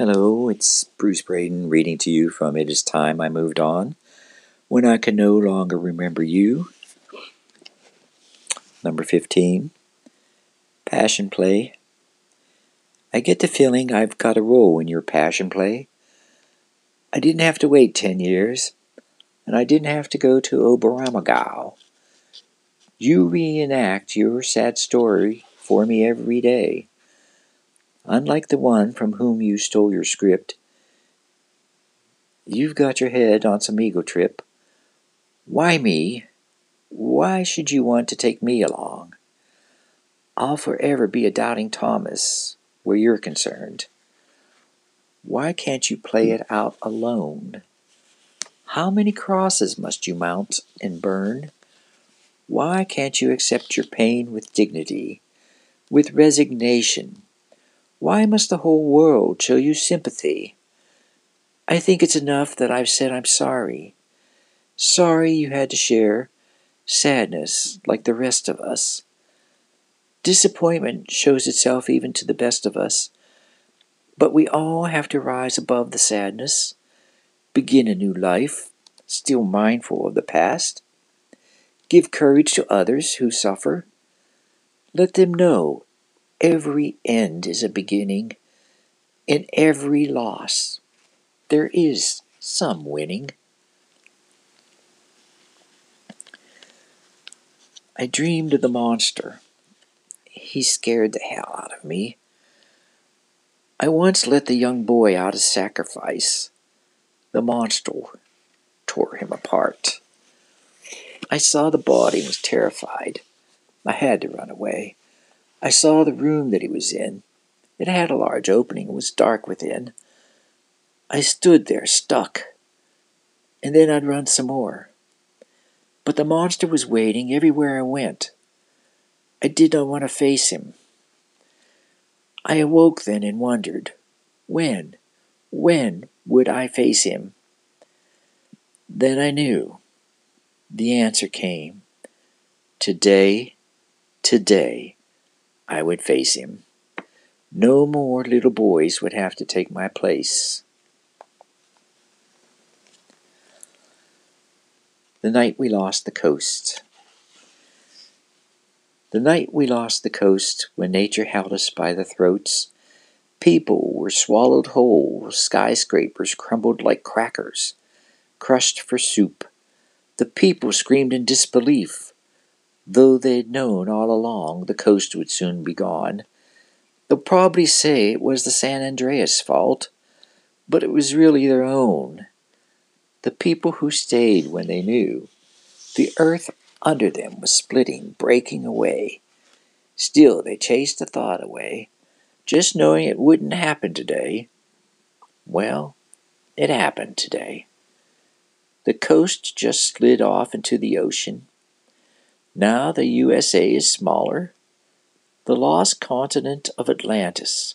Hello, it's Bruce Braden reading to you from It Is Time I Moved On When I Can No Longer Remember You. Number 15 Passion Play. I get the feeling I've got a role in your passion play. I didn't have to wait 10 years, and I didn't have to go to Oberammergau. You reenact your sad story for me every day. Unlike the one from whom you stole your script, you've got your head on some ego trip. Why me? Why should you want to take me along? I'll forever be a doubting Thomas where you're concerned. Why can't you play it out alone? How many crosses must you mount and burn? Why can't you accept your pain with dignity, with resignation? Why must the whole world show you sympathy? I think it's enough that I've said I'm sorry. Sorry you had to share sadness like the rest of us. Disappointment shows itself even to the best of us, but we all have to rise above the sadness, begin a new life, still mindful of the past. Give courage to others who suffer. Let them know every end is a beginning. In every loss, there is some winning. I dreamed of the monster. He scared the hell out of me. I once let the young boy out as sacrifice. The monster tore him apart. I saw the body and was terrified. I had to run away. I saw the room that he was in. It had a large opening and was dark within. I stood there, stuck, and then I'd run some more. But the monster was waiting everywhere I went. I did not want to face him. I awoke then and wondered, when, when would I face him? Then I knew. The answer came. Today, today. I would face him. No more little boys would have to take my place. The night we lost the coast. The night we lost the coast, when nature held us by the throats, people were swallowed whole, skyscrapers crumbled like crackers, crushed for soup. The people screamed in disbelief though they'd known all along the coast would soon be gone. They'll probably say it was the San Andreas fault, but it was really their own. The people who stayed when they knew. The earth under them was splitting, breaking away. Still, they chased the thought away, just knowing it wouldn't happen today. Well, it happened today. The coast just slid off into the ocean, now the USA is smaller. The lost continent of Atlantis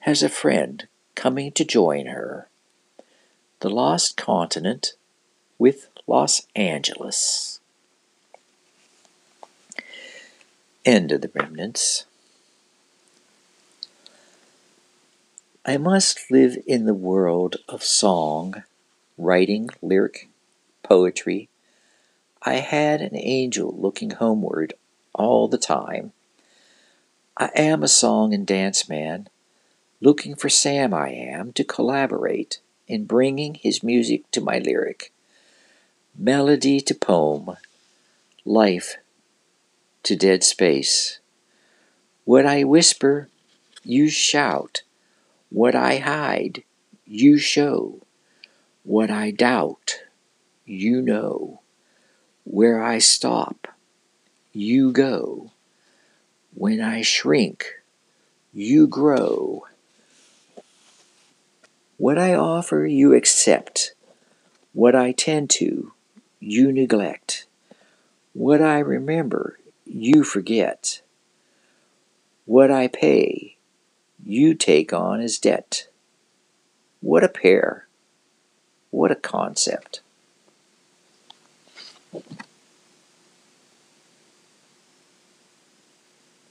has a friend coming to join her. The lost continent with Los Angeles. End of the remnants. I must live in the world of song, writing, lyric, poetry, I had an angel looking homeward all the time. I am a song and dance man, looking for Sam I am to collaborate in bringing his music to my lyric. Melody to poem, life to dead space. What I whisper, you shout. What I hide, you show. What I doubt, you know. Where I stop, you go. When I shrink, you grow. What I offer, you accept. What I tend to, you neglect. What I remember, you forget. What I pay, you take on as debt. What a pair. What a concept. Thank you.